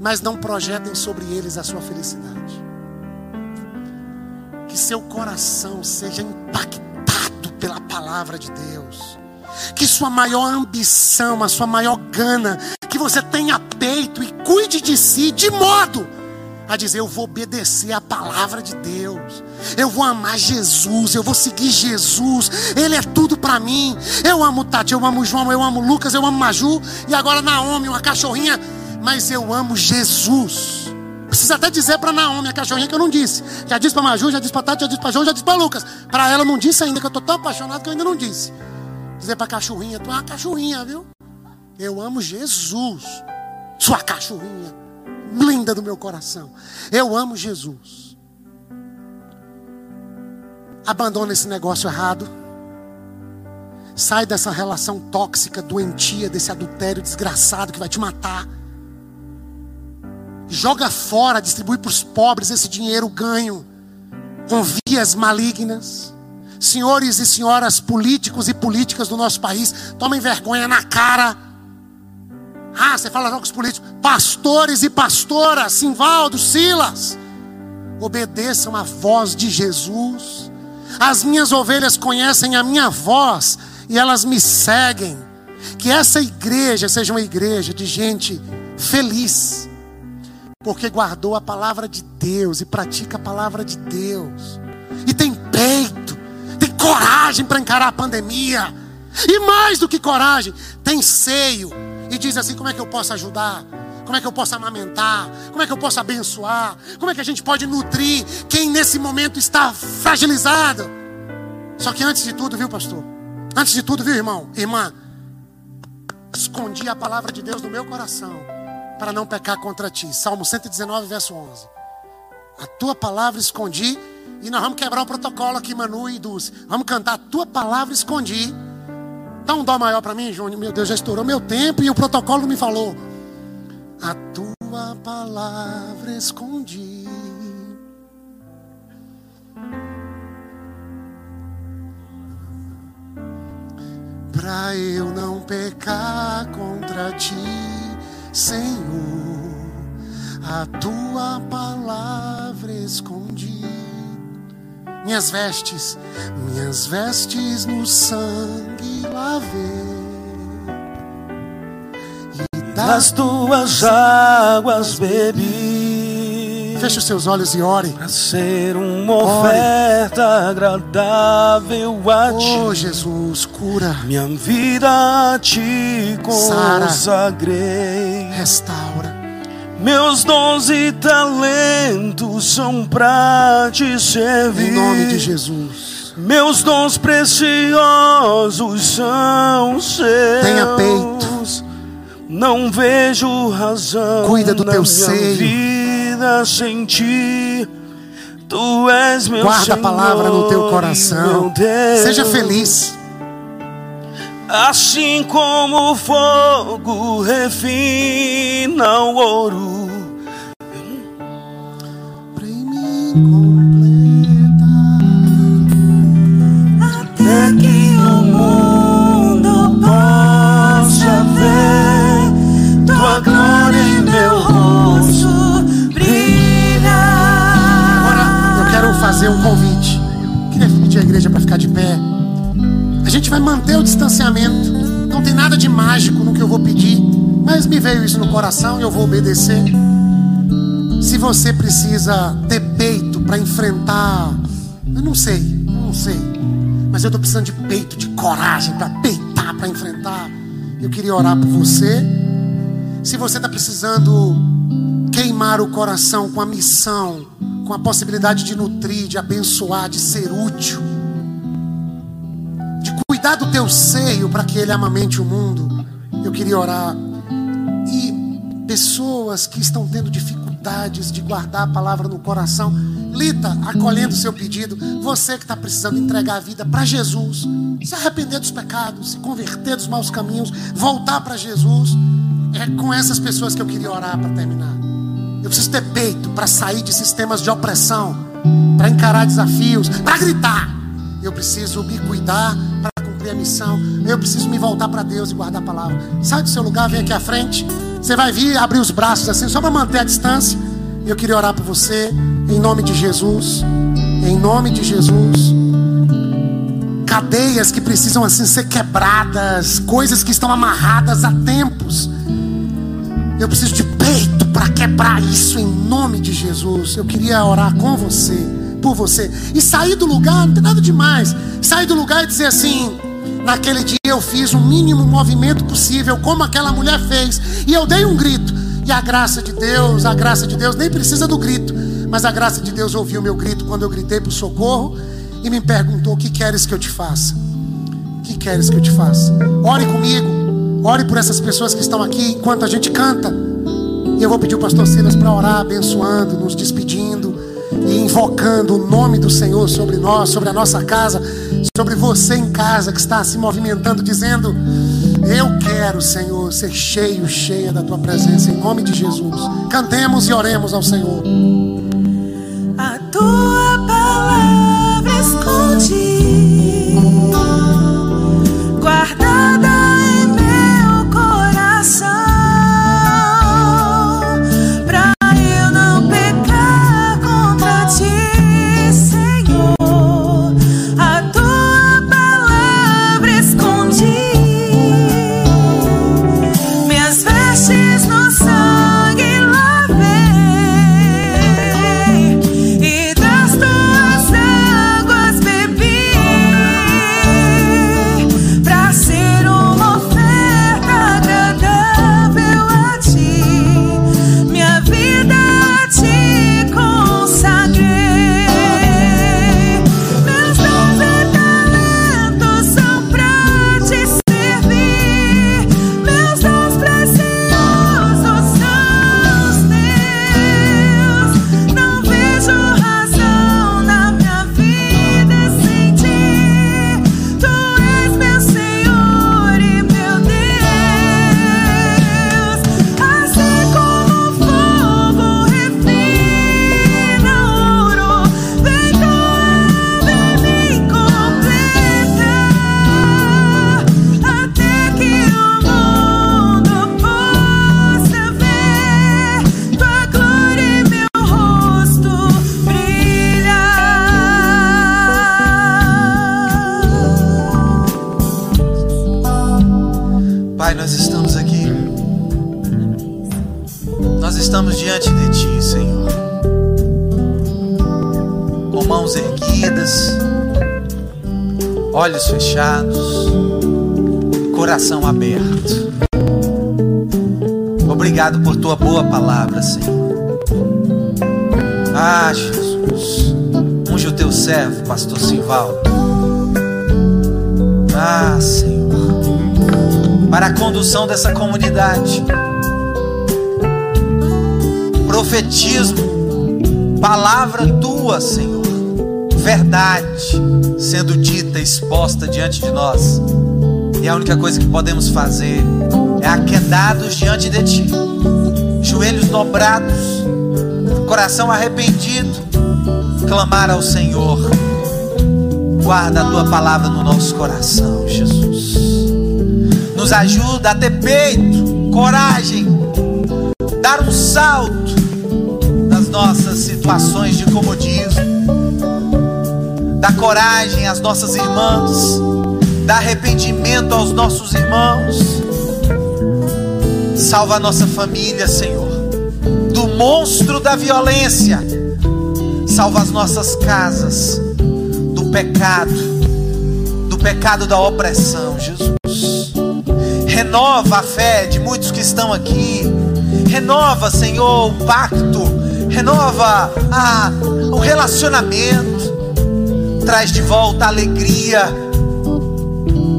mas não projetem sobre eles a sua felicidade. Que seu coração seja impactado pela palavra de Deus. Que sua maior ambição, a sua maior gana, que você tenha peito e cuide de si de modo a dizer: Eu vou obedecer a palavra de Deus, eu vou amar Jesus, eu vou seguir Jesus, Ele é tudo para mim. Eu amo Tati, eu amo João, eu amo Lucas, eu amo Maju, e agora Naomi, uma cachorrinha mas eu amo Jesus. Precisa até dizer para Naomi, a cachorrinha, que eu não disse. Já disse para Maju, já disse para Tati, já disse para João, já disse para Lucas. Para ela eu não disse ainda, que eu estou tão apaixonado que eu ainda não disse. Dizer para a cachorrinha, tu é uma cachorrinha, viu? Eu amo Jesus. Sua cachorrinha, linda do meu coração. Eu amo Jesus. Abandona esse negócio errado. Sai dessa relação tóxica, doentia, desse adultério desgraçado que vai te matar joga fora, distribui para os pobres esse dinheiro ganho com vias malignas. Senhores e senhoras políticos e políticas do nosso país, tomem vergonha na cara. Ah, você fala com os políticos, pastores e pastoras, Simvaldo, Silas, obedeçam a voz de Jesus. As minhas ovelhas conhecem a minha voz e elas me seguem. Que essa igreja seja uma igreja de gente feliz porque guardou a palavra de Deus e pratica a palavra de Deus, e tem coragem para encarar a pandemia, E mais do que coragem, tem seio. E diz assim: como é que eu posso ajudar? Como é que eu posso amamentar? Como é que eu posso abençoar? Como é que a gente pode nutrir quem nesse momento está fragilizado? Só que antes de tudo, viu, pastor? Antes de tudo, viu, irmão? Irmã, escondi a palavra de Deus no meu coração para não pecar contra ti. Salmo 119, verso 11. A tua palavra escondi e nós vamos quebrar o protocolo aqui, Manu e Dulce. Vamos cantar a tua palavra escondi. Dá um dó maior para mim, Júnior. Meu Deus, já estourou meu tempo e o protocolo me falou. A tua palavra escondi. Pra eu não pecar contra ti, Senhor, a tua palavra escondi. Minhas vestes, minhas vestes no sangue lavei das tuas águas bebi. Feche os seus olhos e ore. Para ser uma oferta ore. agradável a ti. Oh, Jesus, cura. Minha vida a ti consagrei. Restaura. Meus dons e talentos são para te servir. Em nome de Jesus. Meus dons preciosos são seus. Tenha peito. Não vejo razão Cuida do teu seio. vida sem ti. Tu és meu Guarda Senhor a palavra no teu coração. Seja feliz. Assim como o fogo refina o ouro. Pra mim completa. Até que o mundo possa ver tua glória em meu rosto brilha. Agora eu quero fazer um convite. Queria pedir à igreja para ficar de pé. Gente vai manter o distanciamento. Não tem nada de mágico no que eu vou pedir, mas me veio isso no coração e eu vou obedecer. Se você precisa ter peito para enfrentar, eu não sei, eu não sei, mas eu estou precisando de peito, de coragem para peitar, para enfrentar. Eu queria orar por você. Se você está precisando queimar o coração com a missão, com a possibilidade de nutrir, de abençoar, de ser útil, cuidar do teu seio para que ele amamente o mundo, eu queria orar. E pessoas que estão tendo dificuldades de guardar a palavra no coração, Lita, acolhendo o seu pedido, você que está precisando entregar a vida para Jesus, se arrepender dos pecados, se converter dos maus caminhos, voltar para Jesus, é com essas pessoas que eu queria orar para terminar. Eu preciso ter peito para sair de sistemas de opressão, para encarar desafios, para gritar. Eu preciso me cuidar cumprir a missão. Eu preciso me voltar para Deus e guardar a palavra. Sai do seu lugar, vem aqui à frente. Você vai vir abrir os braços assim, só para manter a distância. Eu queria orar por você, em nome de Jesus. Em nome de Jesus. Cadeias que precisam assim ser quebradas, coisas que estão amarradas há tempos. Eu preciso de peito para quebrar isso em nome de Jesus. Eu queria orar com você, por você. E sair do lugar, não tem nada demais. Sair do lugar e dizer assim: naquele dia eu fiz o mínimo movimento possível, como aquela mulher fez. E eu dei um grito. E a graça de Deus, a graça de Deus nem precisa do grito. Mas a graça de Deus ouviu meu grito quando eu gritei por socorro e me perguntou: O que queres que eu te faça? O que queres que eu te faça? Ore comigo. Ore por essas pessoas que estão aqui enquanto a gente canta. E eu vou pedir o pastor Silas para orar, abençoando, nos despedindo invocando o nome do Senhor sobre nós, sobre a nossa casa, sobre você em casa que está se movimentando, dizendo: Eu quero, Senhor, ser cheio, cheia da tua presença, em nome de Jesus. Cantemos e oremos ao Senhor. A tua palavra escondi, Ah, Senhor para a condução dessa comunidade. Profetismo, palavra tua, Senhor, verdade sendo dita, exposta diante de nós. E a única coisa que podemos fazer é aquedados diante de ti, joelhos dobrados, coração arrependido, clamar ao Senhor. Guarda a tua palavra no nosso coração, Jesus nos ajuda a ter peito, coragem, dar um salto das nossas situações de comodismo, dar coragem às nossas irmãs, dar arrependimento aos nossos irmãos. Salva a nossa família, Senhor, do monstro da violência. Salva as nossas casas pecado, do pecado da opressão, Jesus renova a fé de muitos que estão aqui. Renova, Senhor, o pacto. Renova a, o relacionamento. Traz de volta a alegria.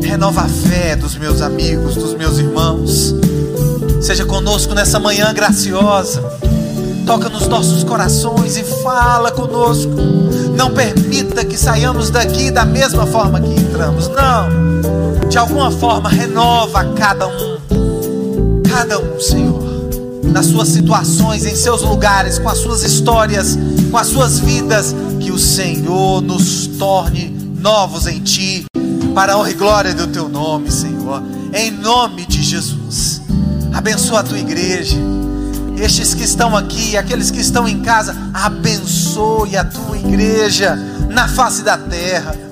Renova a fé dos meus amigos, dos meus irmãos. Seja conosco nessa manhã graciosa. Toca nos nossos corações e fala conosco. Não permita que saiamos daqui da mesma forma que entramos. Não de alguma forma renova cada um, cada um, Senhor, nas suas situações, em seus lugares, com as suas histórias, com as suas vidas, que o Senhor nos torne novos em Ti, para a honra e glória do Teu nome, Senhor, em nome de Jesus. Abençoa a Tua igreja. Estes que estão aqui, aqueles que estão em casa, abençoe a tua igreja na face da terra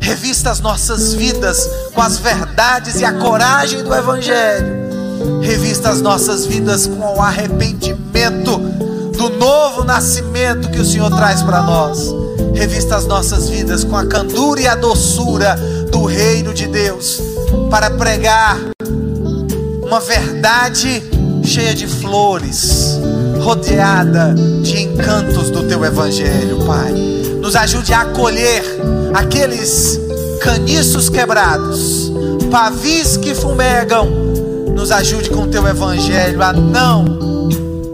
Revista as nossas vidas com as verdades e a coragem do Evangelho. Revista as nossas vidas com o arrependimento do novo nascimento que o Senhor traz para nós. Revista as nossas vidas com a candura e a doçura do reino de Deus para pregar uma verdade cheia de flores, rodeada de encantos do teu evangelho, Pai. Nos ajude a acolher aqueles caniços quebrados, pavis que fumegam, nos ajude com o teu evangelho a não,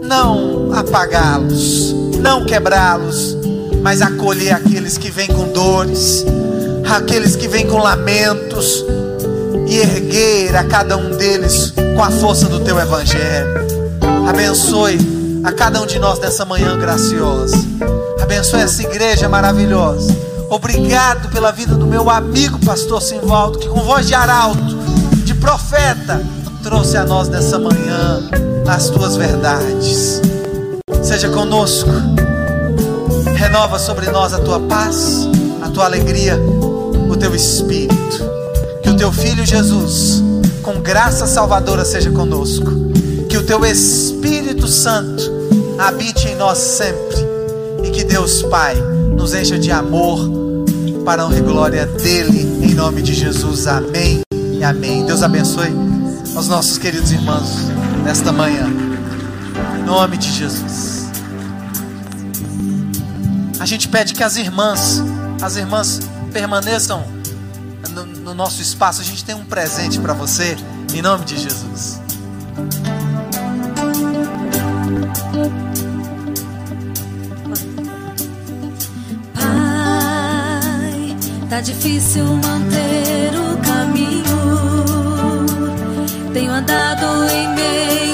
não apagá-los, não quebrá-los, mas acolher aqueles que vêm com dores, aqueles que vêm com lamentos, e erguer a cada um deles com a força do teu evangelho. Abençoe a cada um de nós nessa manhã graciosa. Abençoe essa igreja maravilhosa. Obrigado pela vida do meu amigo pastor Simvaldo, que com voz de arauto, de profeta, trouxe a nós nessa manhã as tuas verdades. Seja conosco. Renova sobre nós a tua paz, a tua alegria, o teu espírito. Que o teu filho Jesus, com graça salvadora, seja conosco. Que o teu Espírito Santo habite em nós sempre. E que Deus Pai nos encha de amor para a honra e glória dele, em nome de Jesus. Amém e amém. Deus abençoe os nossos queridos irmãos nesta manhã, em nome de Jesus. A gente pede que as irmãs, as irmãs permaneçam nosso espaço. A gente tem um presente para você, em nome de Jesus. Tá difícil manter o caminho. Tenho andado em meio